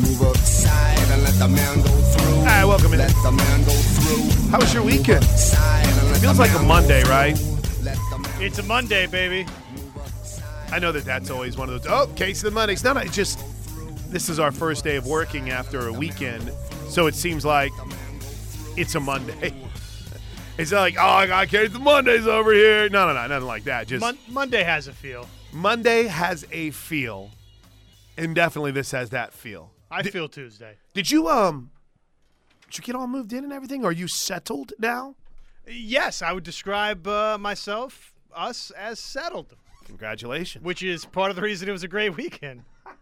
Move aside and let the man go through. All right, welcome in. Let the man go through. How was your weekend? Side and let Feels like a Monday, right? Let the man It's a Monday, baby. I know that that's always one of those. Oh, case of the Mondays. No, no, it's just this is our first day of working after a weekend, so it seems like it's a Monday. It's not like oh, I got case of Mondays over here. No, no, no, nothing like that. Just Mon- Monday has a feel. Monday has a feel, and definitely this has that feel. I Did- feel Tuesday. Did you um? Did you get all moved in and everything? Are you settled now? Yes, I would describe uh, myself, us, as settled, Congratulations. which is part of the reason it was a great weekend.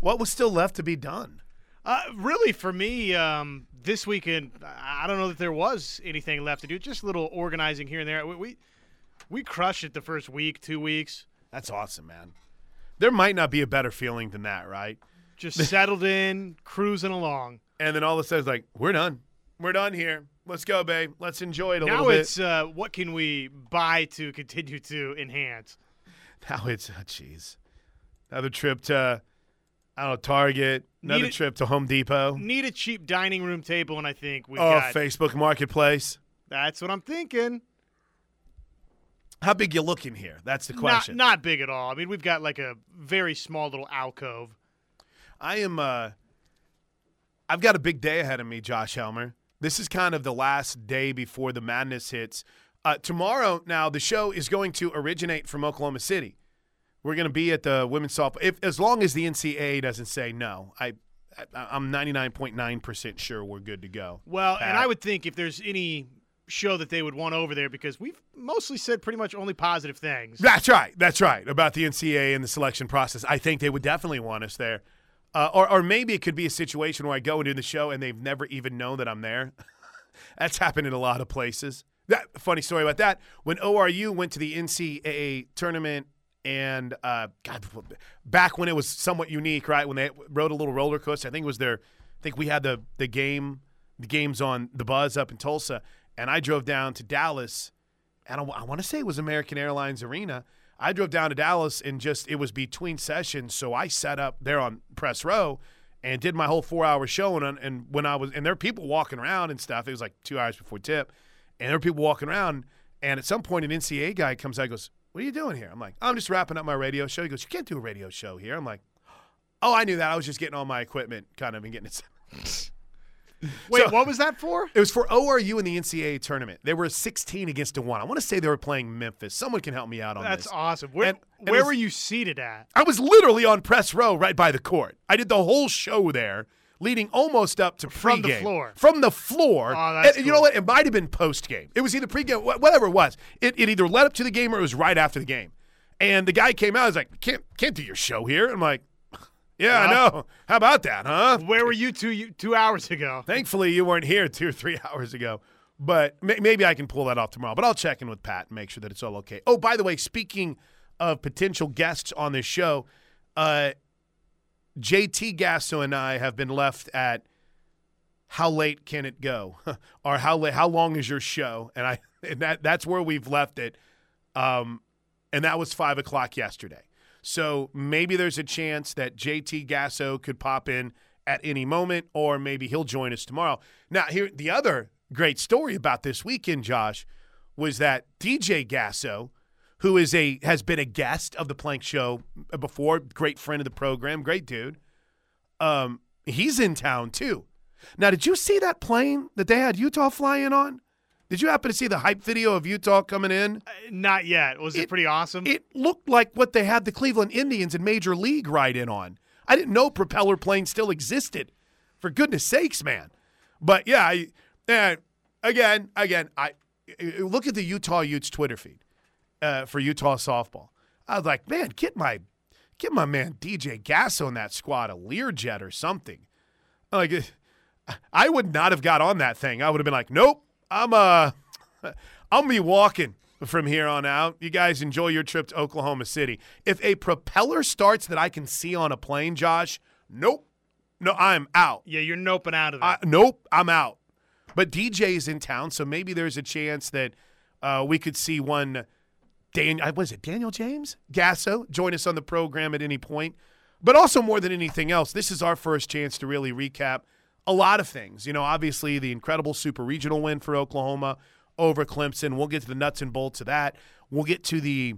What was still left to be done? Uh, really, for me, um, this weekend, I don't know that there was anything left to do. Just a little organizing here and there. We we, we crushed it the first week, two weeks. That's awesome, man. There might not be a better feeling than that, right? Just settled in, cruising along. And then all of a sudden, it's like, we're done. We're done here. Let's go, babe. Let's enjoy it a now little bit. Now it's uh, what can we buy to continue to enhance? now it's, oh, jeez. Another trip to, I don't know, Target. Another it- trip to Home Depot. Need a cheap dining room table, and I think we've Oh, got. Facebook Marketplace. That's what I'm thinking. How big you looking here? That's the Not, question. not big at all. I mean, we've got like a very small little alcove. I am. uh I've got a big day ahead of me, Josh Helmer. This is kind of the last day before the madness hits. Uh, tomorrow, now the show is going to originate from Oklahoma City. We're going to be at the women's softball. If as long as the NCAA doesn't say no, I, I'm 99.9 percent sure we're good to go. Well, and I would think if there's any show that they would want over there, because we've mostly said pretty much only positive things. That's right. That's right about the NCAA and the selection process. I think they would definitely want us there. Uh, or, or maybe it could be a situation where I go and do the show and they've never even known that I'm there. That's happened in a lot of places. That funny story about that. When ORU went to the NCAA tournament and uh, God, back when it was somewhat unique, right? When they rode a little roller coaster, I think it was their. I think we had the the game, the games on the Buzz up in Tulsa, and I drove down to Dallas and I, want to say it was American Airlines Arena. I drove down to Dallas and just it was between sessions, so I sat up there on press row and did my whole four hour show. And, and when I was and there were people walking around and stuff. It was like two hours before tip, and there were people walking around. And at some point, an NCAA guy comes out, and goes, "What are you doing here?" I'm like, "I'm just wrapping up my radio show." He goes, "You can't do a radio show here." I'm like, "Oh, I knew that. I was just getting all my equipment, kind of, and getting it." Wait, So- what was that for? It was for ORU in the NCAA tournament. They were 16 against a one. I want to say they were playing Memphis. Someone can help me out on That's this. That's awesome. Where, And- and where was- were you seated at? I was literally on press row right by the court. I did the whole show there, leading almost up to From the floor. From the floor. Oh, that's And You know what? It might have been post game. It was either pregame, wh- whatever it was. It, it either led up to the game or it was right after the game. And the guy came out. I was like, "Can't can't do your show here." I'm like, "Yeah, I know. How about that, huh?" Where were you two you, two hours ago? Thankfully, you weren't here two or three hours ago. But may- maybe I can pull that off tomorrow. But I'll check in with Pat and make sure that it's all okay. Oh, by the way, speaking of potential guests on this show, uh, JT Gasso and I have been left at how late can it go, or how late, how long is your show? And I and that that's where we've left it. Um, and that was five o'clock yesterday. So maybe there's a chance that JT Gasso could pop in at any moment, or maybe he'll join us tomorrow. Now, here the other great story about this weekend, Josh, was that DJ Gasso, who is a has been a guest of the Plank Show before, great friend of the program, great dude. Um, he's in town too. Now, did you see that plane that they had Utah flying on? Did you happen to see the hype video of Utah coming in? Uh, Not yet. Was it, It- pretty awesome? It looked like what they had the Cleveland Indians in Major League ride in on. I didn't know propeller planes still existed. For goodness sakes, man. But yeah, I, and again, again, I look at the Utah Utes Twitter feed uh, for Utah softball. I was like, man, get my get my man DJ Gasso in that squad, a Learjet or something. Like, I would not have got on that thing. I would have been like, nope, I'm uh, I'll be walking from here on out. You guys enjoy your trip to Oklahoma City. If a propeller starts that I can see on a plane, Josh, nope, no, I'm out. yeah, you're noping out of it. I, nope, I'm out. But DJ's in town, so maybe there's a chance that uh, we could see one. Dan, uh, was it Daniel James Gasso join us on the program at any point? But also, more than anything else, this is our first chance to really recap a lot of things. You know, obviously, the incredible super regional win for Oklahoma over Clemson. We'll get to the nuts and bolts of that. We'll get to the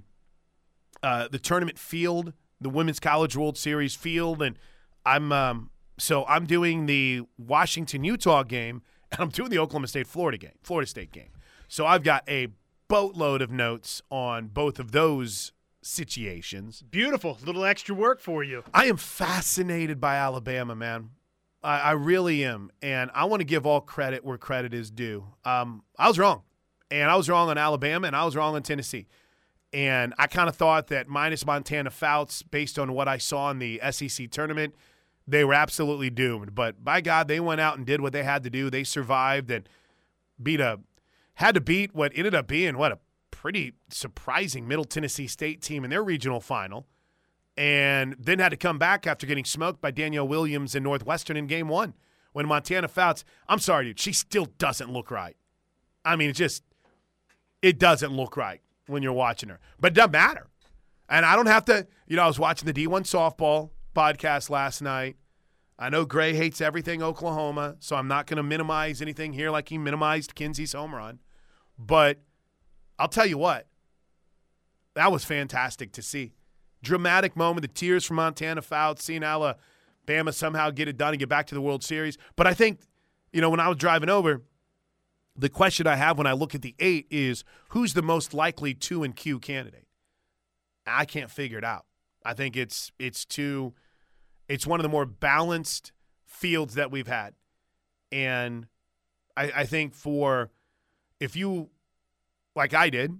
uh, the tournament field, the Women's College World Series field, and I'm um, so I'm doing the Washington Utah game, and I'm doing the Oklahoma State Florida game, Florida State game. So I've got a boatload of notes on both of those situations. Beautiful. Little extra work for you. I am fascinated by Alabama, man. I, I really am, and I want to give all credit where credit is due. Um, I was wrong, and I was wrong on Alabama, and I was wrong on Tennessee. And I kind of thought that minus Montana Fouts, based on what I saw in the SEC tournament, they were absolutely doomed. But by God, they went out and did what they had to do. They survived and beat a had to beat what ended up being what a pretty surprising Middle Tennessee State team in their regional final, and then had to come back after getting smoked by Danielle Williams in Northwestern in Game One. When Montana Fouts, I'm sorry, dude, she still doesn't look right. I mean, it just it doesn't look right when you're watching her, but it doesn't matter. And I don't have to, you know, I was watching the D1 softball podcast last night. I know Gray hates everything Oklahoma, so I'm not going to minimize anything here like he minimized Kinzie's home run. But I'll tell you what, that was fantastic to see. Dramatic moment, the tears from Montana Fouts, seeing Alabama somehow get it done and get back to the World Series. But I think, you know, when I was driving over, the question I have when I look at the eight is who's the most likely two and Q candidate? I can't figure it out. I think it's it's two it's one of the more balanced fields that we've had. And I, I think for if you like I did,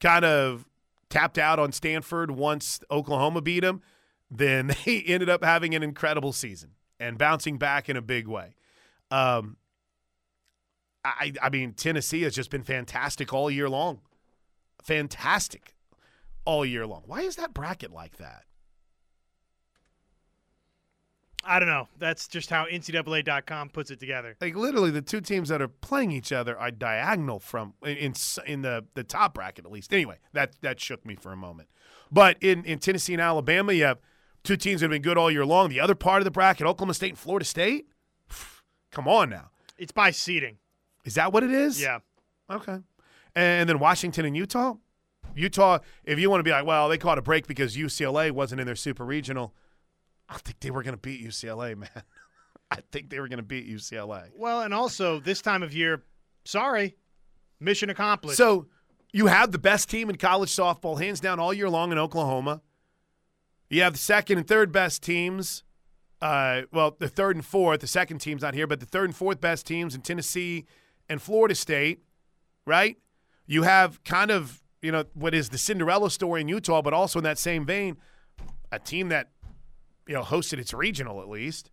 kind of tapped out on Stanford once Oklahoma beat them, then they ended up having an incredible season and bouncing back in a big way. Um, I, I mean, Tennessee has just been fantastic all year long. Fantastic all year long. Why is that bracket like that? I don't know. That's just how NCAA.com puts it together. Like literally, the two teams that are playing each other are diagonal from in in the the top bracket at least. Anyway, that that shook me for a moment. But in in Tennessee and Alabama, you have two teams that have been good all year long. The other part of the bracket, Oklahoma State and Florida State. Come on now. It's by seeding. Is that what it is? Yeah. Okay. And then Washington and Utah. Utah, if you want to be like, well, they caught a break because UCLA wasn't in their super regional. I think they were going to beat UCLA, man. I think they were going to beat UCLA. Well, and also this time of year, sorry, mission accomplished. So you have the best team in college softball, hands down, all year long in Oklahoma. You have the second and third best teams. Uh, well, the third and fourth. The second team's not here, but the third and fourth best teams in Tennessee and Florida State, right? You have kind of, you know, what is the Cinderella story in Utah, but also in that same vein, a team that you know hosted its regional at least.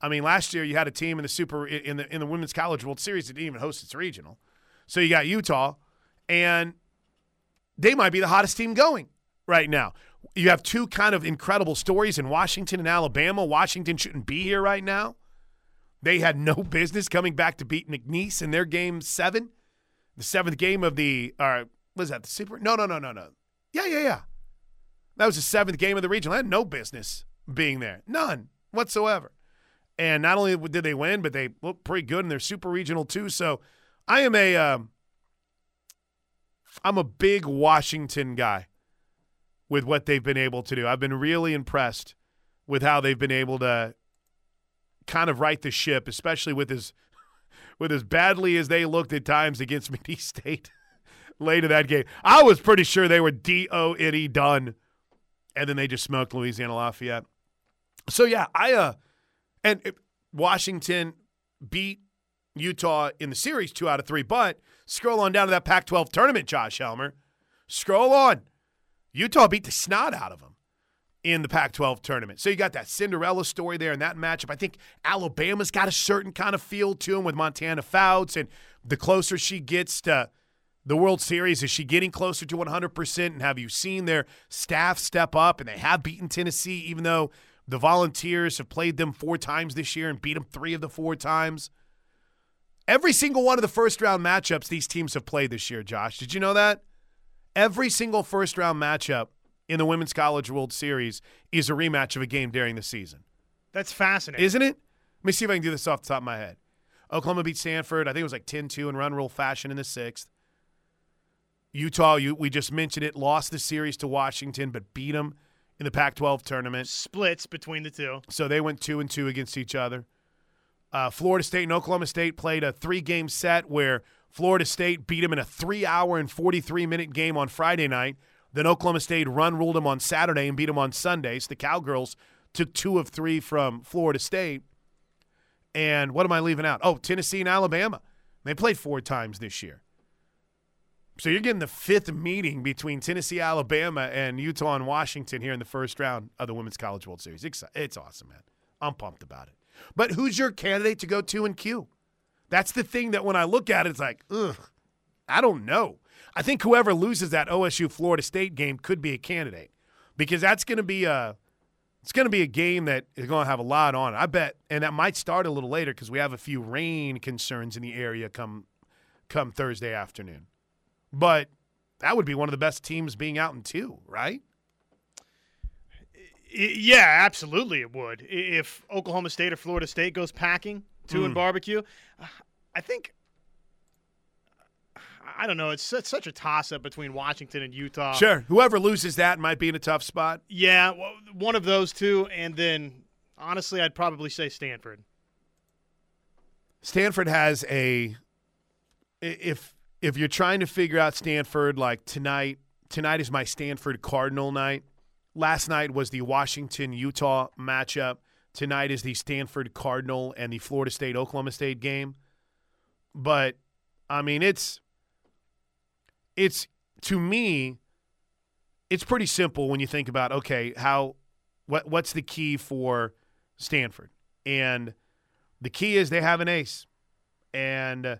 I mean, last year you had a team in the super in the in the Women's College World Series that didn't even host its regional. So you got Utah, and they might be the hottest team going right now. You have two kind of incredible stories in Washington and Alabama. Washington shouldn't be here right now. They had no business coming back to beat McNeese in their game seven, the seventh game of the. Uh, was that the super? No, no, no, no, no. Yeah, yeah, yeah. That was the seventh game of the regional. They had no business being there. None whatsoever. And not only did they win, but they looked pretty good in their super regional too. So I am a um, I'm a big Washington guy with what they've been able to do. I've been really impressed with how they've been able to kind of right the ship, especially with as with as badly as they looked at times against McNeese State late in that game. I was pretty sure they were D O N E done, and then they just smoked Louisiana Lafayette. So yeah, I uh, and it, Washington beat Utah in the series two out of three. But scroll on down to that Pac-12 tournament, Josh Helmer. Scroll on. Utah beat the snot out of them in the Pac-12 tournament. So you got that Cinderella story there in that matchup. I think Alabama's got a certain kind of feel to him with Montana Fouts, and the closer she gets to the World Series, is she getting closer to 100%? And have you seen their staff step up? And they have beaten Tennessee, even though the Volunteers have played them four times this year and beat them three of the four times. Every single one of the first round matchups these teams have played this year, Josh. Did you know that? Every single first round matchup in the Women's College World Series is a rematch of a game during the season. That's fascinating. Isn't it? Let me see if I can do this off the top of my head. Oklahoma beat Stanford. I think it was like 10 2 in run rule fashion in the sixth. Utah, you, we just mentioned it, lost the series to Washington, but beat them in the Pac 12 tournament. Splits between the two. So they went 2 and 2 against each other. Uh, Florida State and Oklahoma State played a three game set where Florida State beat them in a three hour and 43 minute game on Friday night. Then Oklahoma State run ruled them on Saturday and beat them on Sundays. The Cowgirls took two of three from Florida State. And what am I leaving out? Oh, Tennessee and Alabama. They played four times this year. So you're getting the fifth meeting between Tennessee, Alabama, and Utah and Washington here in the first round of the Women's College World Series. It's, awesome, man. I'm pumped about it. But who's your candidate to go to and Q? That's the thing that when I look at it, it's like, ugh, I don't know. I think whoever loses that OSU Florida State game could be a candidate because that's going to be a it's going to be a game that is going to have a lot on it. I bet, and that might start a little later because we have a few rain concerns in the area come come Thursday afternoon. But that would be one of the best teams being out in two, right? Yeah, absolutely it would. If Oklahoma State or Florida State goes packing two Hmm. and barbecue, uh, I think I don't know. It's such, such a toss up between Washington and Utah. Sure. Whoever loses that might be in a tough spot. Yeah, one of those two, and then honestly, I'd probably say Stanford. Stanford has a if if you're trying to figure out Stanford like tonight tonight is my Stanford Cardinal night. Last night was the Washington Utah matchup. Tonight is the Stanford Cardinal and the Florida State Oklahoma State game. But I mean it's it's to me it's pretty simple when you think about okay, how what what's the key for Stanford? And the key is they have an ace, and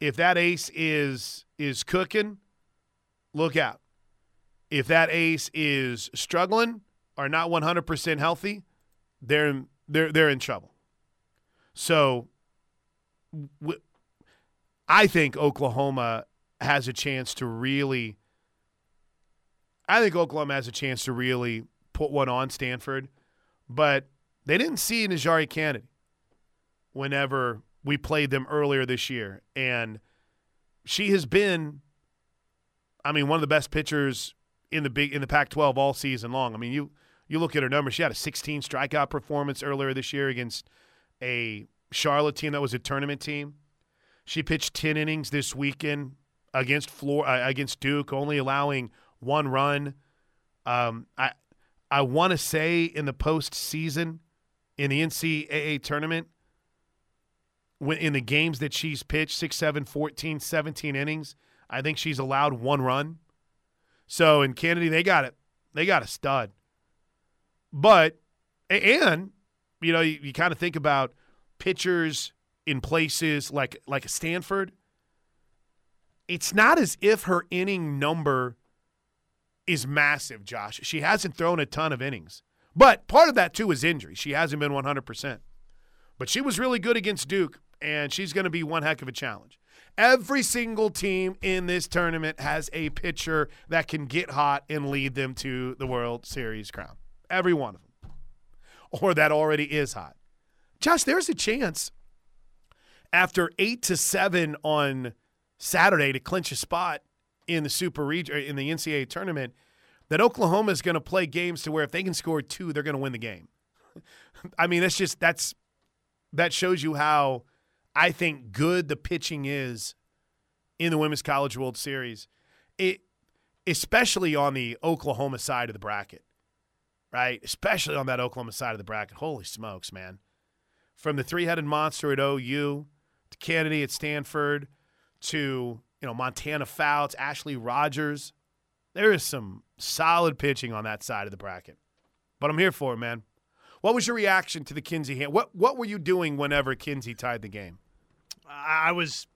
if that ace is is cooking, look out. If that ace is struggling or not 100% healthy, they're in, they're they're in trouble. So, w- I think Oklahoma has a chance to really. I think Oklahoma has a chance to really put one on Stanford, but they didn't see NiJaree Canady whenever we played them earlier this year. And she has been, I mean, one of the best pitchers in the big in the Pac-12 all season long. I mean, you you look at her numbers. She had a 16 strikeout performance earlier this year against a Charlotte team that was a tournament team. She pitched 10 innings this weekend against Flor- uh, against Duke, only allowing one run. Um, I I want to say in the postseason in the NCAA tournament, in the games that she's pitched 6 7 14 17 innings i think she's allowed one run. So in Canady they got it. They got a stud. But and you know you, you kind of think about pitchers in places like like stanford. It's not as if her inning number is massive josh. She hasn't thrown a ton of innings. But part of that too is injury. She hasn't been 100% but she was really good against Duke, and she's going to be one heck of a challenge. Every single team in this tournament has a pitcher that can get hot and lead them to the World Series crown. Every one of them. Or that already is hot. Josh, there's a chance after 8 to 7 on Saturday to clinch a spot in the Super Region uh, in the NCAA tournament that Oklahoma is going to play games to where if they can score 2, they're going to win the game. I mean, that's just that's that shows you how I think good the pitching is in the Women's College World Series. It especially on the Oklahoma side of the bracket. Right? Especially on that Oklahoma side of the bracket. Holy smokes, man. From the three-headed monster at OU to Canady at Stanford to, you know, Montana Fouts, Ashley Rogers. There is some solid pitching on that side of the bracket. But I'm here for it, man. What was your reaction to the Kinzie hand? What what were you doing whenever Kinzie tied the game? I was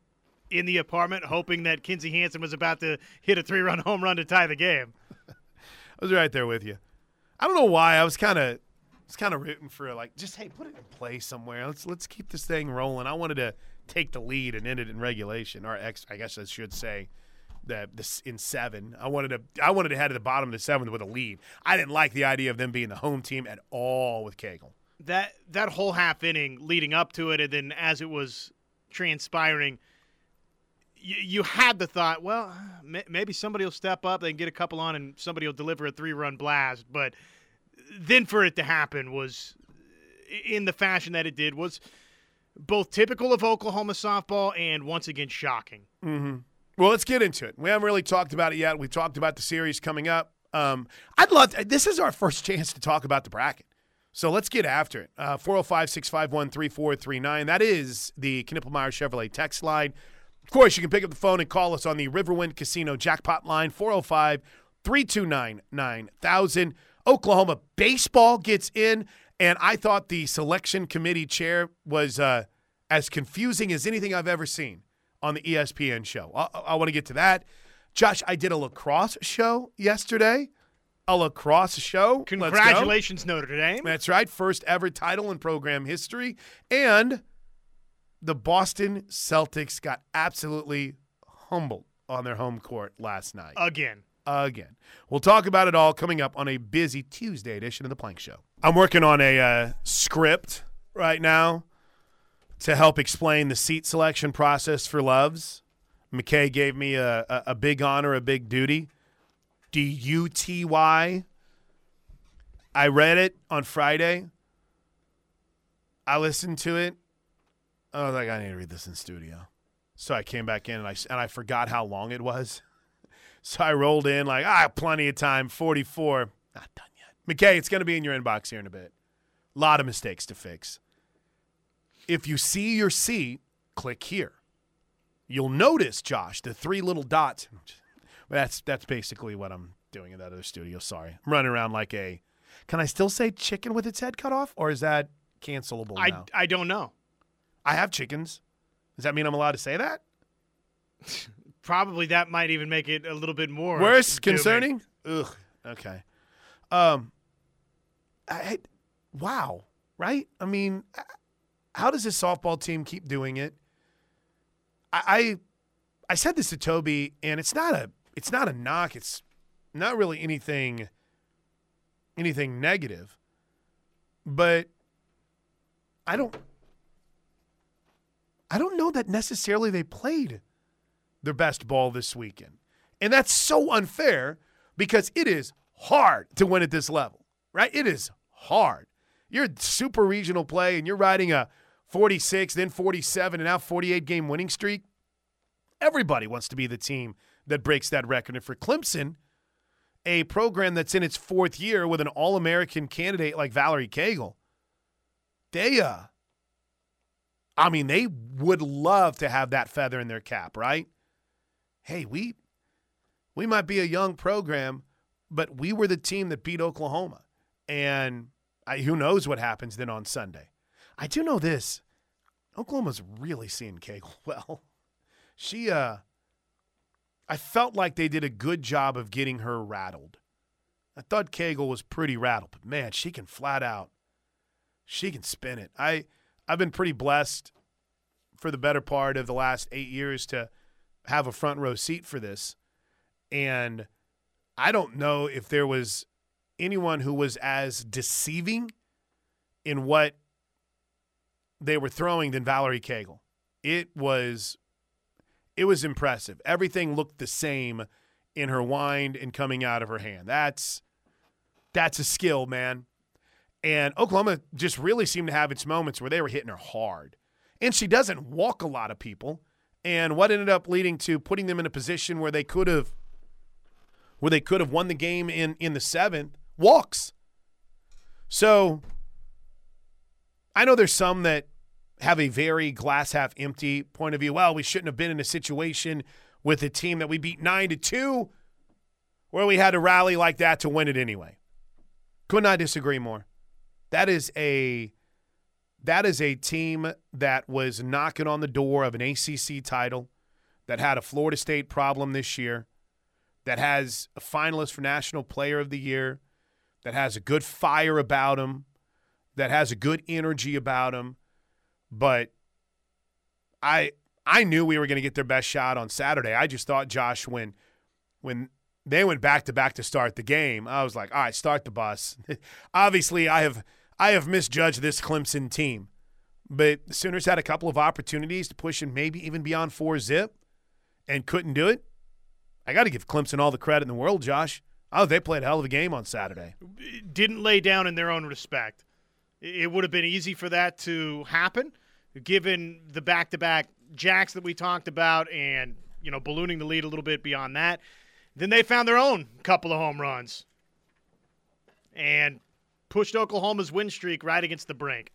in the apartment hoping that Kinzie Hansen was about to hit a three run home run to tie the game. I was right there with you. I don't know why. I was kind of was kind of rooting for like just hey, put it in play somewhere. Let's let's keep this thing rolling. I wanted to take the lead and end it in regulation or X I guess I should say the, the in seven. I wanted to I wanted to head to the bottom of the seventh with a lead. I didn't like the idea of them being the home team at all with Cagle. that that whole half inning leading up to it, and then as it was transpiring, you, you had the thought, well, may, maybe somebody will step up, they can get a couple on, and somebody will deliver a three-run blast. But then for it to happen was in the fashion that it did was both typical of Oklahoma softball and once again shocking. Mm-hmm. Well, let's get into it. We haven't really talked about it yet. We've talked about the series coming up. Um, I'd love to, this is our first chance to talk about the bracket. So let's get after it. Uh, 405 651 3439. That is the Knippelmeyer Chevrolet text line. Of course, you can pick up the phone and call us on the Riverwind Casino jackpot line 405 329 9000. Oklahoma baseball gets in, and I thought the selection committee chair was uh, as confusing as anything I've ever seen on the ESPN show. I, I want to get to that. Josh, I did a lacrosse show yesterday. A lacrosse show. Congratulations, Notre Dame. That's right. First ever title in program history. And the Boston Celtics got absolutely humbled on their home court last night. Again. Again. We'll talk about it all coming up on a busy Tuesday edition of The Plank Show. I'm working on a uh, script right now to help explain the seat selection process for Loves. McKay gave me a, a, a big honor, a big duty. D U T Y. I read it on Friday. I listened to it. I was like, I need to read this in studio. So I came back in and I and I forgot how long it was. So I rolled in like, ah, plenty of time. Forty-four. Not done yet. McKay, it's going to be in your inbox here in a bit. A lot of mistakes to fix. If you see your seat, click here. You'll notice, Josh, the three little dots. That's that's basically what I'm doing in that other studio. Sorry, I'm running around like a. Can I still say chicken with its head cut off, or is that cancelable I, now? I don't know. I have chickens. Does that mean I'm allowed to say that? Probably that might even make it a little bit more Worse, dooming. concerning. Ugh. Okay. Um. I, I- wow. Right. I mean, uh, how does this softball team keep doing it? I, I I said this to Toby, and it's not a it's not a knock. It's not really anything anything negative, but I don't I don't know that necessarily they played their best ball this weekend. And that's so unfair because it is hard to win at this level, right? It is hard. You're super regional play and you're riding a 46, then 47, and now 48 game winning streak. Everybody wants to be the team that breaks that record. And for Clemson, a program that's in its fourth year with an All American candidate like Valerie Cagle, they, uh, I mean, they would love to have that feather in their cap, right? Hey, we we might be a young program, but we were the team that beat Oklahoma. And I, who knows what happens then on Sunday. I do know this. Oklahoma's really seeing Cagle well. She uh I felt like they did a good job of getting her rattled. I thought Cagle was pretty rattled, but man, she can flat out she can spin it. I I've been pretty blessed for the better part of the last 8 years to have a front row seat for this. And I don't know if there was anyone who was as deceiving in what they were throwing than Valerie Cagle. It was it was impressive. Everything looked the same in her wind and coming out of her hand. That's that's a skill, man. And Oklahoma just really seemed to have its moments where they were hitting her hard. And she doesn't walk a lot of people. And what ended up leading to putting them in a position where they could have where they could have won the game in in the seventh walks. So I know there's some that have a very glass half empty point of view. Well, we shouldn't have been in a situation with a team that we beat nine to two, where we had to rally like that to win it anyway. Could not disagree more. That is a that is a team that was knocking on the door of an ACC title, that had a Florida State problem this year, that has a finalist for National Player of the Year, that has a good fire about him, that has a good energy about him. But I I knew we were going to get their best shot on Saturday. I just thought Josh when when they went back to back to start the game, I was like, all right, start the bus. Obviously, I have I have misjudged this Clemson team, but the Sooners had a couple of opportunities to push and maybe even beyond four zip, and couldn't do it. I got to give Clemson all the credit in the world, Josh. Oh, they played a hell of a game on Saturday. Didn't lay down in their own respect. It would have been easy for that to happen, given the back-to-back jacks that we talked about, and you know ballooning the lead a little bit beyond that. Then they found their own couple of home runs and pushed Oklahoma's win streak right against the brink.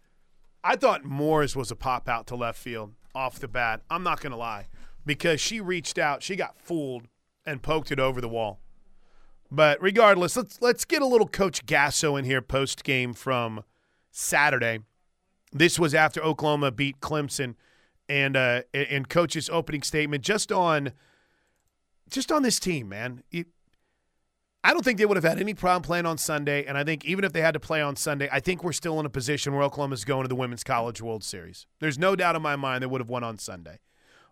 I thought Moore's was a pop out to left field off the bat. I'm not going to lie because she reached out, she got fooled and poked it over the wall. But regardless, let's let's get a little Coach Gasso in here post game from Saturday. This was after Oklahoma beat Clemson, and uh, and Coach's opening statement just on just on this team, man. It, I don't think they would have had any problem playing on Sunday, and I think even if they had to play on Sunday, I think we're still in a position where Oklahoma's going to the Women's College World Series. There's no doubt in my mind they would have won on Sunday,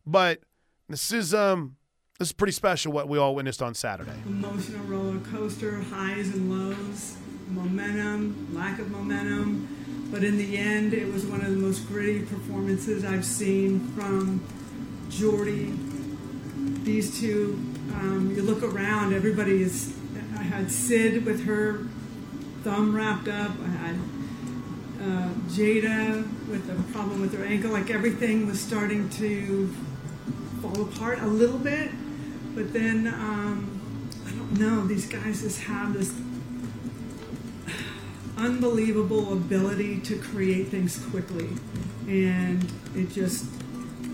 but this is um this is pretty special what we all witnessed on Saturday. Emotional roller coaster, highs and lows, momentum, lack of momentum. But in the end, it was one of the most gritty performances I've seen from Jordy. These two, um, you look around, everybody is. I had Sid with her thumb wrapped up. I had uh, Jayda with a problem with her ankle. Like everything was starting to fall apart a little bit. But then, um, I don't know, these guys just have this unbelievable ability to create things quickly. And it just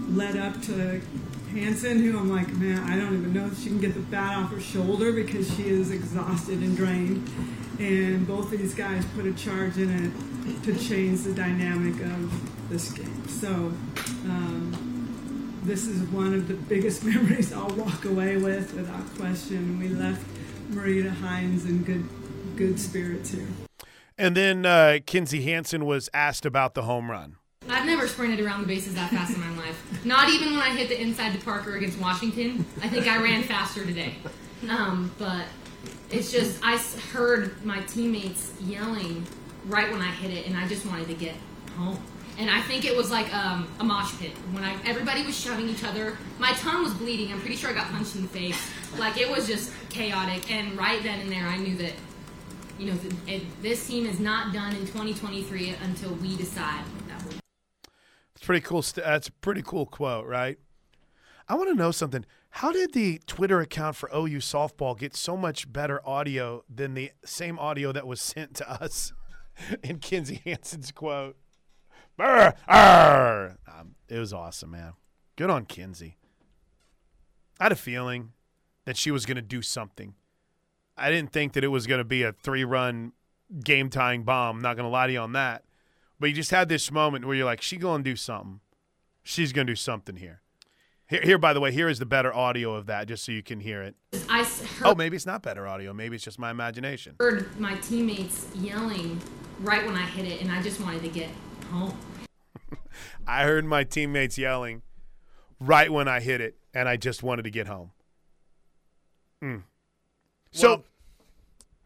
led up to Hansen, who I'm like, man, I don't even know if she can get the bat off her shoulder because she is exhausted and drained. And both of these guys put a charge in it to change the dynamic of this game. So, um, this is one of the biggest memories I'll walk away with without question. We left Marita Hines in good good spirits here. And then uh, Kinzie Hansen was asked about the home run. I've never sprinted around the bases that fast in my life. Not even when I hit the inside to Parker against Washington. I think I ran faster today. Um, but it's just I heard my teammates yelling right when I hit it, and I just wanted to get home. And I think it was like um, a mosh pit when I everybody was shoving each other. My tongue was bleeding. I'm pretty sure I got punched in the face. Like it was just chaotic. And right then and there, I knew that you know it, this team is not done in 2023 until we decide that. It's pretty cool. St- that's a pretty cool quote, right? I want to know something. How did the Twitter account for OU softball get so much better audio than the same audio that was sent to us in Kinzie Hansen's quote? Arr. Um, it was awesome, man. Good on Kinzie. I had a feeling that she was going to do something. I didn't think that it was going to be a three run game tying bomb. Not going to lie to you on that. But you just had this moment where you're like, she going to do something. She's going to do something here. Here, here, by the way, here is the better audio of that, just so you can hear it. I heard, Oh, maybe it's not better audio. Maybe it's just my imagination. heard my teammates yelling right when I hit it, and I just wanted to get home. I heard my teammates yelling right when I hit it, and I just wanted to get home. Mm. So,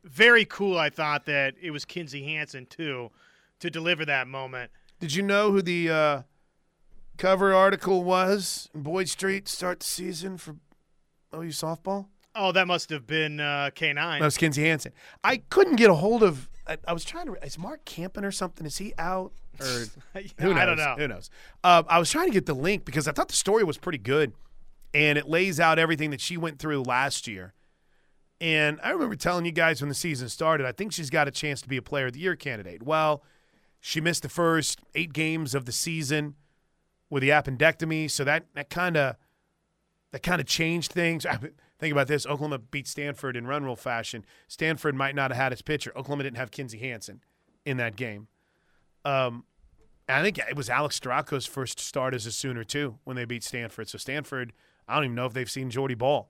very cool. I thought that it was Kinzie Hansen too to deliver that moment. did you know who the uh, cover article was Boyd Street start the season for OU softball? Oh, that must have been uh, K9. That was Kinzie Hansen. I couldn't get a hold of. I, I was trying to. Is Mark Campen or something? Is he out? Or who knows? I don't know. Who knows? Uh, I was trying to get the link because I thought the story was pretty good, and it lays out everything that she went through last year. And I remember telling you guys when the season started, I think she's got a chance to be a Player of the Year candidate. Well, she missed the first eight games of the season with the appendectomy, so that that kind of that kind of changed things. Think about this: Oklahoma beat Stanford in run rule fashion. Stanford might not have had its pitcher. Oklahoma didn't have Kinzie Hansen in that game. Um, I think it was Alex Storako's first start as a Sooner too when they beat Stanford. So Stanford, I don't even know if they've seen Jordy Bahl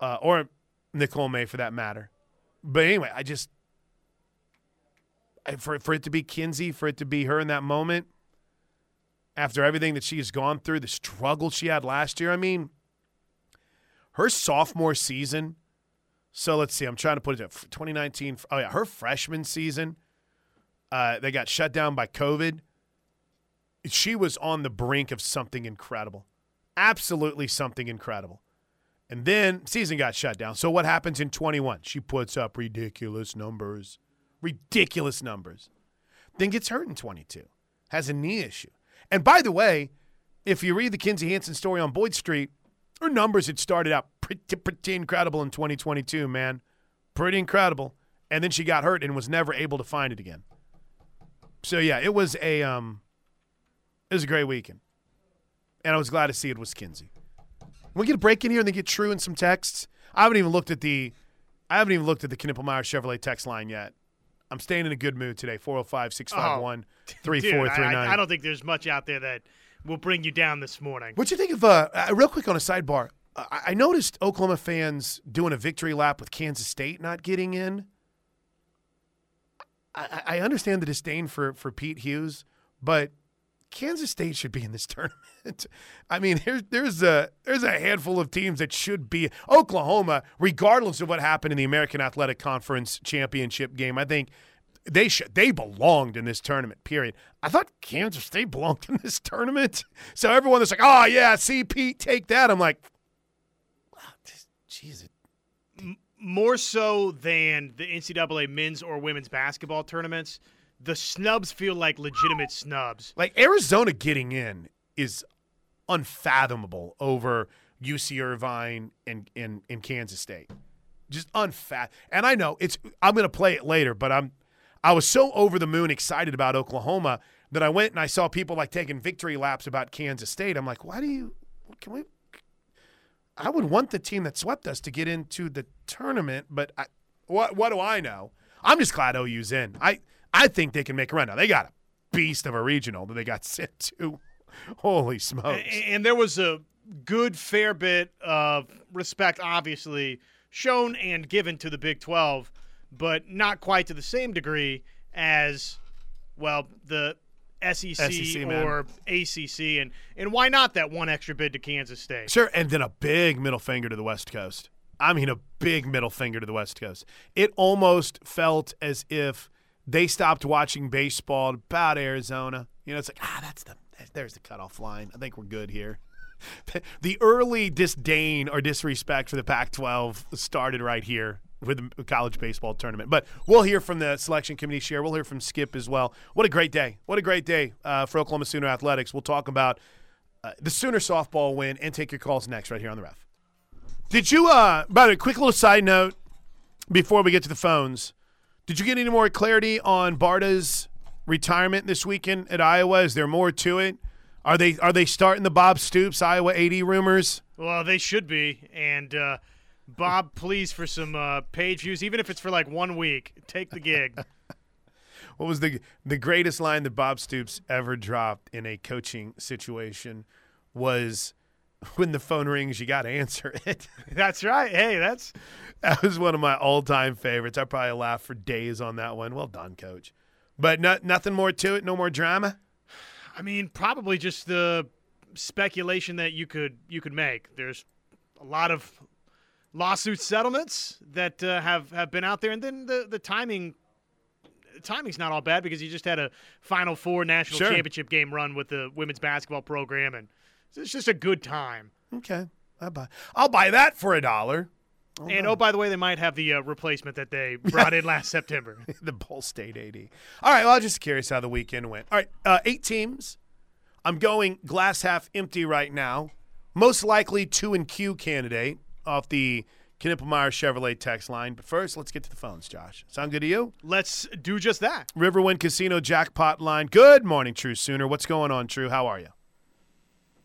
uh, or Nicole May for that matter. But anyway, I just for for it to be Kinzie, for it to be her in that moment, after everything that she has gone through, the struggle she had last year. I mean, her sophomore season. So let's see. I'm trying to put it. 2019. Oh yeah, her freshman season. Uh, they got shut down by COVID. She was on the brink of something incredible, absolutely something incredible. And then season got shut down. So what happens in 21? She puts up ridiculous numbers, ridiculous numbers. Then gets hurt in 22, has a knee issue. And by the way, if you read the Kinzie Hansen story on Boyd Street, her numbers had started out pretty, pretty incredible in 2022, man. Pretty incredible. And then she got hurt and was never able to find it again. So yeah, it was a um it was a great weekend. And I was glad to see it was Kinzie. We get a break in here and then get true in some texts. I haven't even looked at the I haven't even looked at the Knippelmeyer Chevrolet text line yet. I'm staying in a good mood today. 405 651 Dude, I, 3439. I- I don't think there's much out there that will bring you down this morning. What'd you think of, uh, uh, real quick on a sidebar, I, I noticed Oklahoma fans doing a victory lap with Kansas State not getting in. I, I understand the disdain for, for Pete Hughes, but Kansas State should be in this tournament. I mean, there's there's a there's a handful of teams that should be Oklahoma, regardless of what happened in the American Athletic Conference championship game. I think they should they belonged in this tournament. Period. I thought Kansas State belonged in this tournament. So everyone that's like, oh yeah, Pete, take that. I'm like, Jesus. more so than the NCAA men's or women's basketball tournaments, the snubs feel like legitimate snubs. Like Arizona getting in is unfathomable over UC Irvine and in in Kansas State. Just unfat. And I know it's I'm going to play it later, but I'm I was so over the moon excited about Oklahoma that I went and I saw people like taking victory laps about Kansas State. I'm like, "Why do you can we I would want the team that swept us to get into the tournament, but I, what what do I know? I'm just glad OU's in. I I think they can make a run. Now they got a beast of a regional that they got sent to. Holy smokes! A- And there was a good fair bit of respect, obviously, shown and given to the Big 12, but not quite to the same degree as, well, the SEC, SEC, or ACC. And, and why not that one extra bid to Kansas State? Sure, and then a big middle finger to the West Coast. I mean, a big middle finger to the West Coast. It almost felt as if they stopped watching baseball about Arizona. You know, it's like ah, that's the there's the cutoff line. I think we're good here. the early disdain or disrespect for the Pac-12 started right here with the college baseball tournament. But we'll hear from the selection committee share. We'll hear from Skip as well. What a great day! What a great day uh, for Oklahoma Sooner athletics. We'll talk about uh, the Sooner softball win and take your calls next right here on the ref. Did you? Uh, by the way, quick little side note before we get to the phones. Did you get any more clarity on Barta's retirement this weekend at Iowa? Is there more to it? Are they are they starting the Bob Stoops Iowa AD rumors? Well, they should be. And uh, Bob, please, for some uh, page views, even if it's for like one week, take the gig. What was the the greatest line that Bob Stoops ever dropped in a coaching situation was when the phone rings, you got to answer it. That's right. Hey, that's That was one of my all time favorites. I probably laughed for days on that one. Well done, coach. But no, nothing more to it. No more drama. I mean, probably just the speculation that you could you could make. There's a lot of lawsuit settlements that uh, have have been out there, and then the the timing. Timing's not all bad because you just had a Final Four national Sure. championship game run with the women's basketball program, and it's just a good time. Okay, I buy. I'll buy that for a dollar. and oh, by the way, they might have the uh, replacement that they brought in last September. the Ball State AD. All right. Well, I'm just curious how the weekend went. All right. Uh, eight teams. I'm going glass half empty right now. Most likely two and Q candidate off the Knippelmeyer Chevrolet text line. But first, let's get to the phones, Josh. Sound good to you? Let's do just that. Riverwind Casino jackpot line. Good morning, True Sooner. What's going on, True? How are you?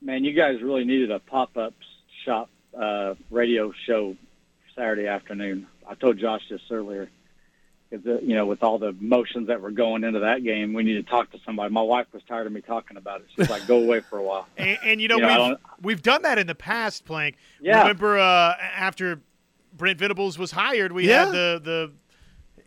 Man, you guys really needed a pop-up shop uh, radio show Saturday afternoon. I told Josh this earlier. 'Cause, uh, you know, with all the emotions that were going into that game, we need to talk to somebody. My wife was tired of me talking about it. She's like, "Go away for a while." And, and you know, You know, we've we've done that in the past, Plank. Yeah. Remember uh, after Brent Venables was hired, we Yeah. had the the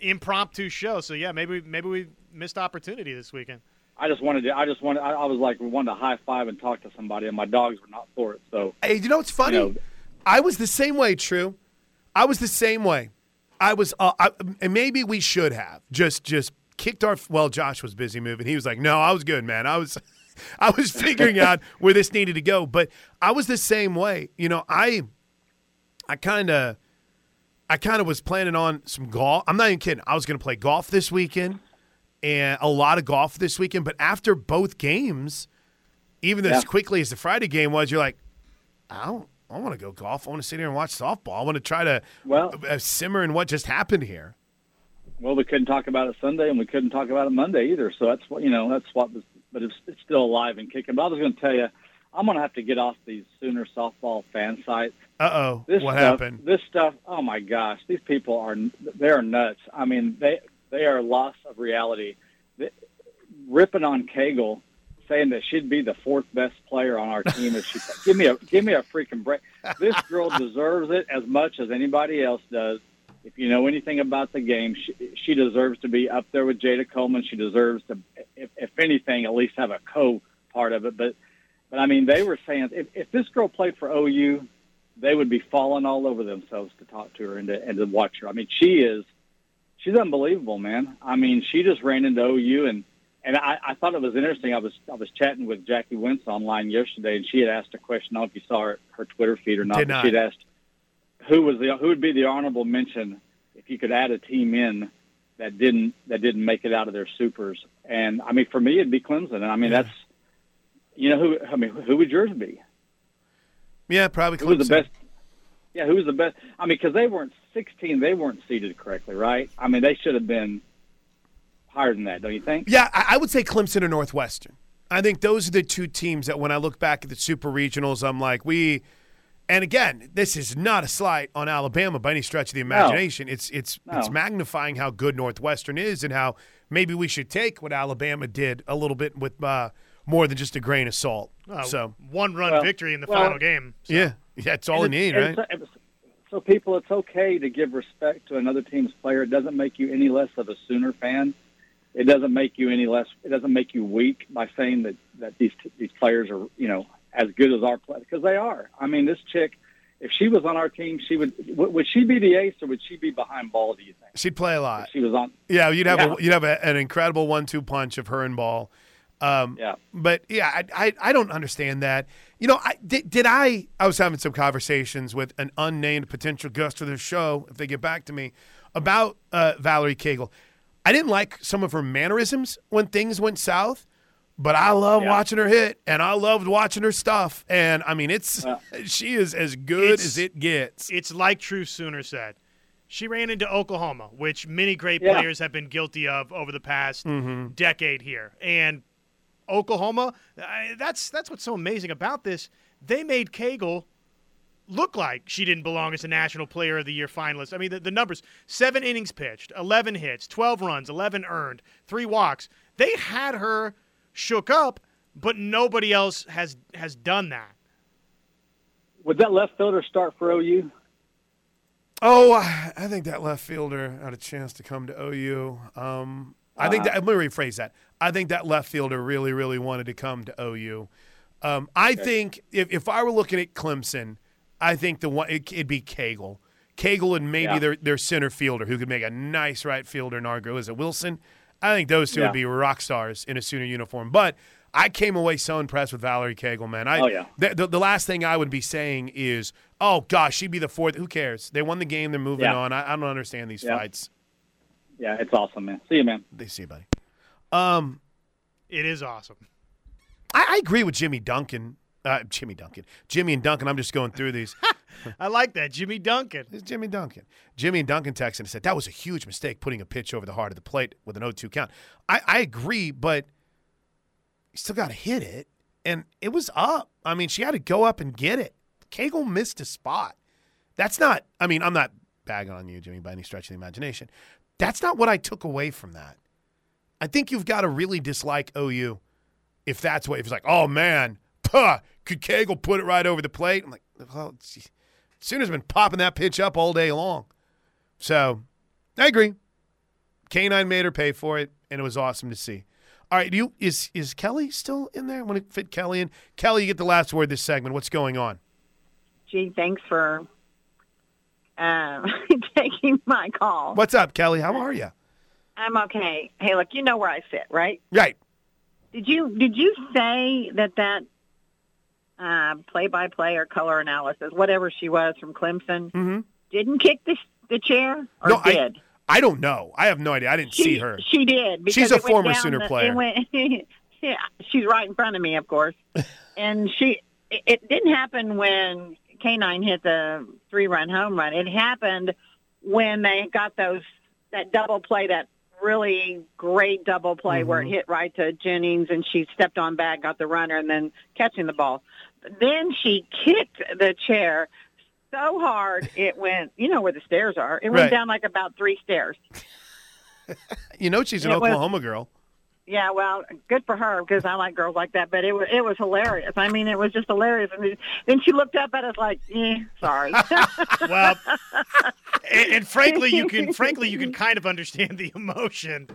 impromptu show. So yeah, maybe maybe we missed opportunity this weekend. I just wanted to. I just wanted. I, I was like we wanted to high five and talk to somebody, and my dogs were not for it. So Hey, you know what's funny? You know- I was the same way. True, I was the same way. I was, uh, I, and maybe we should have just just kicked our. Well, Josh was busy moving. He was like, "No, I was good, man. I was, I was figuring out where this needed to go." But I was the same way. You know, I, I kind of, I kind of was planning on some golf. I'm not even kidding. I was going to play golf this weekend, and a lot of golf this weekend. But after both games, even Yeah. as quickly as the Friday game was, you're like, I don't. I want to go golf. I want to sit here and watch softball. I want to try to Well- uh, simmer in what just happened here. well, we couldn't talk about it Sunday, and we couldn't talk about it Monday either. So that's what you know. That's what was. But it's, it's still alive and kicking. But I was going to tell you, I'm going to have to get off these Sooner softball fan sites. Uh oh. This What stuff, happened? This stuff. Oh my gosh, these people are they are nuts. I mean, they they are lost of reality. They, ripping on Cagle, saying that she'd be the fourth best player on our team if she give me a give me a freaking break. This girl deserves it as much as anybody else does. If you know anything about the game, she, she deserves to be up there with Jayda Coleman. She deserves to, if, if anything, at least have a co part of it. But but I mean, they were saying if, if this girl played for OU, they would be falling all over themselves to talk to her and to, and to watch her. I mean, she is she's unbelievable, man. I mean, she just ran into OU and and I, I thought it was interesting. I was I was chatting with Jackie Wentz online yesterday, and she had asked a question. I don't know if you saw her, her Twitter feed or not. Did not. She'd asked who was the who would be the honorable mention if you could add a team in that didn't that didn't make it out of their supers. And I mean, for me, it'd be Clemson. And I mean, Yeah. that's you know who I mean, who would yours be? Yeah, probably Who was the Clemson. best? Yeah, who was the best? I mean, because they weren't 16, they weren't seated correctly, right? I mean, they should have been higher than that, don't you think? Yeah, I, I would say Clemson or Northwestern. I think those are the two teams that when I look back at the super regionals, I'm like, we. And again, this is not a slight on Alabama by any stretch of the imagination. It's it's it's No. magnifying how good Northwestern is and how maybe we should take what Alabama did a little bit with uh, more than just a grain of salt. Uh, so one run Well- victory in the well- final game. So. yeah, yeah, it's all you And need, it's- right? So, so people, it's okay to give respect to another team's player. It doesn't make you any less of a Sooner fan. It doesn't make you any less. It doesn't make you weak by saying that that these these players are you know as good as our players because they are. I mean, this chick, if she was on our team, she would would would she be the ace or would she be behind Bahl? Do you think? She'd play a lot. If she was on. Yeah, you'd have Yeah. A, you'd have a, an incredible one-two punch of her and Bahl. Um, Yeah. But yeah, I, I I don't understand that. You know, I did, did I I was having some conversations with an unnamed potential guest of the show if they get back to me about uh, Valerie Cagle. I didn't like some of her mannerisms when things went south, but I love Yeah. watching her hit and I loved watching her stuff. And I mean, it's Yeah. she is as good It's- as it gets. It's like True Sooner said. She ran into Oklahoma, which many great Yeah. players have been guilty of over the past Mm-hmm. decade here. And Oklahoma, I, that's that's what's so amazing about this. They made Cagle look like she didn't belong as a National Player of the Year finalist. I mean, the, the numbers: seven innings pitched, eleven hits, twelve runs, eleven earned, three walks. They had her shook up, but nobody else has has done that. Would that left fielder start for OU? Oh, I I think that left fielder had a chance to come to OU. Um, I think that, let me rephrase that. I think that left fielder really, really wanted to come to OU. Um, I think if, if I were looking at Clemson, I think the one it, it'd be Cagle. Cagle and maybe Yeah. their their center fielder who could make a nice right fielder. Nargo is it Wilson? I think those two Yeah. would be rock stars in a Sooner uniform. But I came away so impressed with Valerie Cagle, man. I, Oh, yeah. The, the, the last thing I would be saying is, oh gosh, she'd be the fourth. Who cares? They won the game. They're moving Yeah. on. I, I don't understand these fights. Yeah, it's awesome, man. See you, man. They see, you, buddy. Um, It is awesome. I, I agree with Jimmy Duncan. Uh, Jimmy Duncan. Jimmy and Duncan. I'm just going through these. I like that, Jimmy Duncan. It's Jimmy Duncan. Jimmy and Duncan texted and said that was a huge mistake putting a pitch over the heart of the plate with an 0-2 count. I, I agree, but you still got to hit it, and it was up. I mean, she had to go up and get it. Cagle missed a spot. That's not. I mean, I'm not bagging on you, Jimmy, by any stretch of the imagination. That's not what I took away from that. I think you've got to really dislike OU if that's what. If it's like, oh man, puh, could Cagle put it right over the plate? I'm like, well, Sooners been popping that pitch up all day long. So I agree. K9 made her pay for it, and it was awesome to see. All right, you is is Kelly still in there? I want to fit Kelly in. Kelly, you get the last word this segment. What's going on? Gee, thanks for um, taking my call. What's up, Kelly? How are you? I'm okay. Hey, look, you know where I sit, right? Right. Did you did you say that that uh, play-by-play or color analysis, whatever she was from Clemson, Mhm. didn't kick the the chair or No, I- did? I don't know. I have no idea. I didn't she, see her. She did. She's a former Sooner the- player. Went, yeah, she's right in front of me, of course. and she, it, it didn't happen when K9 hit the three-run home run. It happened when they got those that double play, that really great double play where Mm-hmm. it hit right to Jennings, and she stepped on back, got the runner, and then catching the ball. Then she kicked the chair so hard it went. You know where the stairs are. It went Right. down like about three stairs. You know she's an It was- Oklahoma girl. Yeah, well, good for her because I like girls like that. But it was it was hilarious. I mean, it was just hilarious. And then she looked up at us like, "Eh, sorry." Well, and, and frankly, you can frankly you can kind of understand the emotion.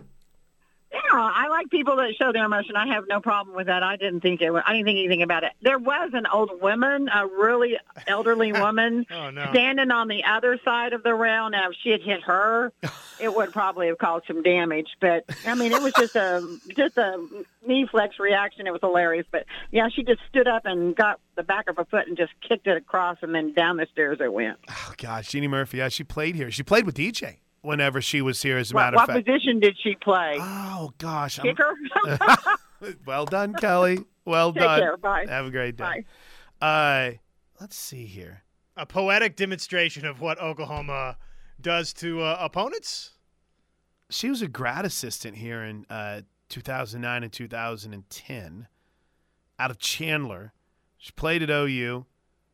Yeah, I like people that show their emotion. I have no problem with that. I didn't think it. Was, I didn't think anything about it. There was an old woman, a really elderly woman, Oh no. standing on the other side of the rail. Now, if she had hit her, it would probably have caused some damage. But I mean, it was just a just a knee flex reaction. It was hilarious. But yeah, she just stood up and got the back of her foot and just kicked it across, and then down the stairs it went. Oh gosh, Jeannie Murphy. Yeah, she played here. She played with DJ whenever she was here. As a What, matter of fact. What position did she play? Oh gosh. Kicker. well done, Kelly. Well Take done. care. Bye. Have a great day. Bye. Uh, let's see here. A poetic demonstration of what Oklahoma does to uh, opponents. She was a grad assistant here in uh, 2009 and 2010 out of Chandler. She played at OU.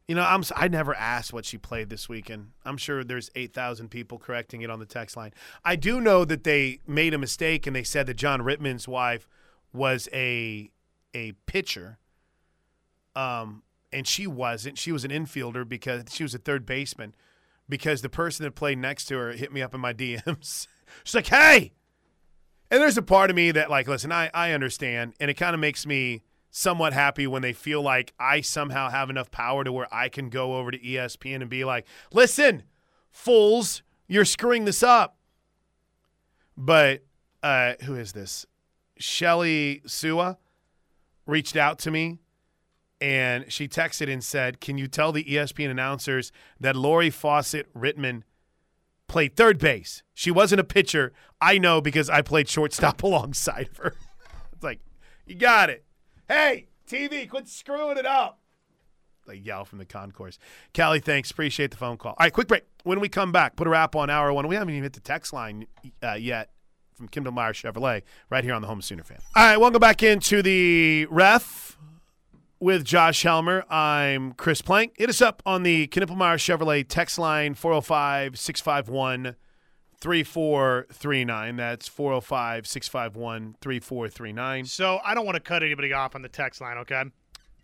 You know, I'm I never asked what she played this weekend. I'm sure there's 8,000 people correcting it on the text line. I do know that they made a mistake and they said that John Rittman's wife was a a pitcher. Um and she wasn't. She was an infielder because she was a third baseman because the person that played next to her hit me up in my DMs. She's like, "Hey." And there's a part of me that like, listen, I I understand and it kind of makes me somewhat happy when they feel like I somehow have enough power to where I can go over to ESPN and be like, listen, fools, you're screwing this up. But uh, who is this? Shelly Sua reached out to me and she texted and said, Can you tell the ESPN announcers that Lori Fawcett Rittman played third base? She wasn't a pitcher. I know because I played shortstop alongside her. it's like, you got it. Hey, TV, quit screwing it up. Like yell from the concourse. Callie, thanks. Appreciate the phone call. All right, quick break. When we come back, put a wrap on hour one. We haven't even hit the text line uh, yet from Knippelmeyer Chevrolet right here on the Home Sooner fan. All right, welcome back into the ref with Josh Helmer. I'm Chris Plank. Hit us up on the Knippelmeyer Chevrolet text line 405 651 3439. That's 405 651 3439. So I don't want to cut anybody off on the text line. Okay.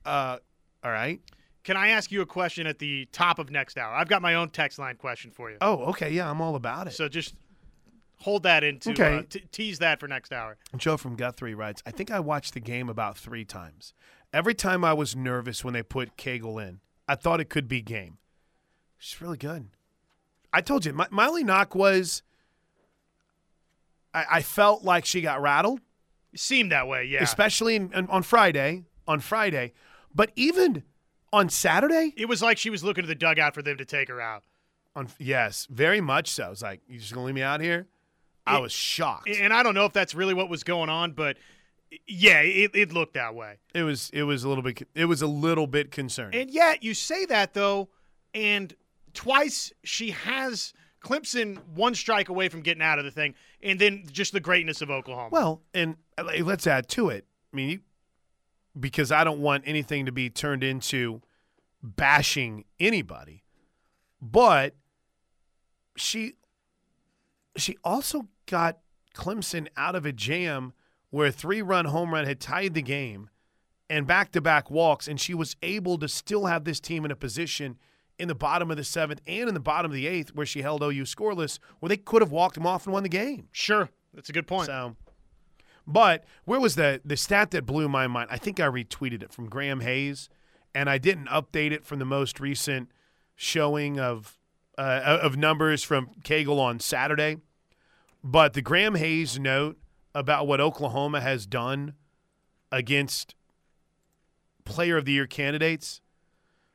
Uh, All right. Can I ask you a question at the top of next hour? I've got my own text line question for you. Oh, okay. Yeah, I'm all about it. So just hold that into Okay. uh, t- tease that for next hour. Joe from Guthrie writes, I think I watched the game about three times. Every time I was nervous when they put Cagle in, I thought it could be game. She's really good. I told you, Mi- Miley Knock was. I, I felt like she got rattled, It seemed that way, yeah. especially in, in- on Friday. On Friday, but even on Saturday, it was like she was looking to the dugout for them to take her out. on yes, very much so. I was like, "You just gonna leave me out here?" I It- was shocked. And I don't know if that's really what was going on, but yeah, it, it looked that way. it was it was a little bit it was a little bit concerning. And yet you say that though, and twice she has Clemson one strike away from getting out of the thing, and then just the greatness of Oklahoma. Well, and uh, let's add to it. I mean, because I don't want anything to be turned into bashing anybody, but she she also got Clemson out of a jam where a three-run home run had tied the game and back-to-back walks, and she was able to still have this team in a position in the bottom of the seventh and in the bottom of the eighth where she held OU scoreless, where they could have walked them off and won the game. sure, that's a good point. So, But where was the the stat that blew my mind? I think I retweeted it from Graham Hays, and I didn't update it from the most recent showing of uh, of numbers from Cagle on Saturday. But the Graham Hays note about what Oklahoma has done against Player of the Year candidates.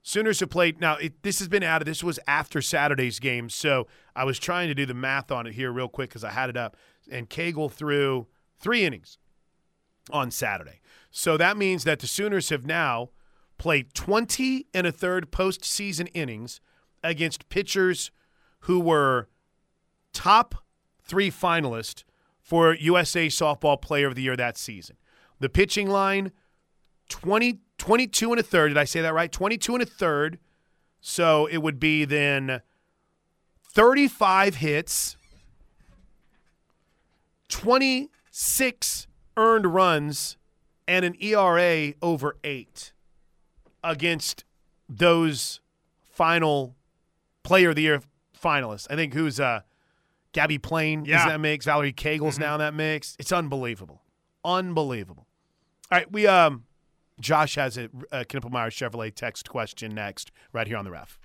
Sooners have played. Now, it, this has been added. This was after Saturday's game. So I was trying to do the math on it here real quick because I had it up. And Cagle threw three innings on Saturday. So that means that the Sooners have now played 20 and a third postseason innings against pitchers who were top three finalists for USA Softball Player of the Year that season. The pitching line, 20, 22 and a third. Did I say that right? 22 and a third. So it would be then 35 hits, 26 earned runs, and an ERA over eight against those final Player of the Year finalists. I think who's uh, Gabbie Plain is Yeah. in that mix. Valerie Cagle's now in that mix. It's unbelievable, unbelievable. All right, we um, Josh has a, a uh, Knippelmeyer Chevrolet text question next, right here on the ref.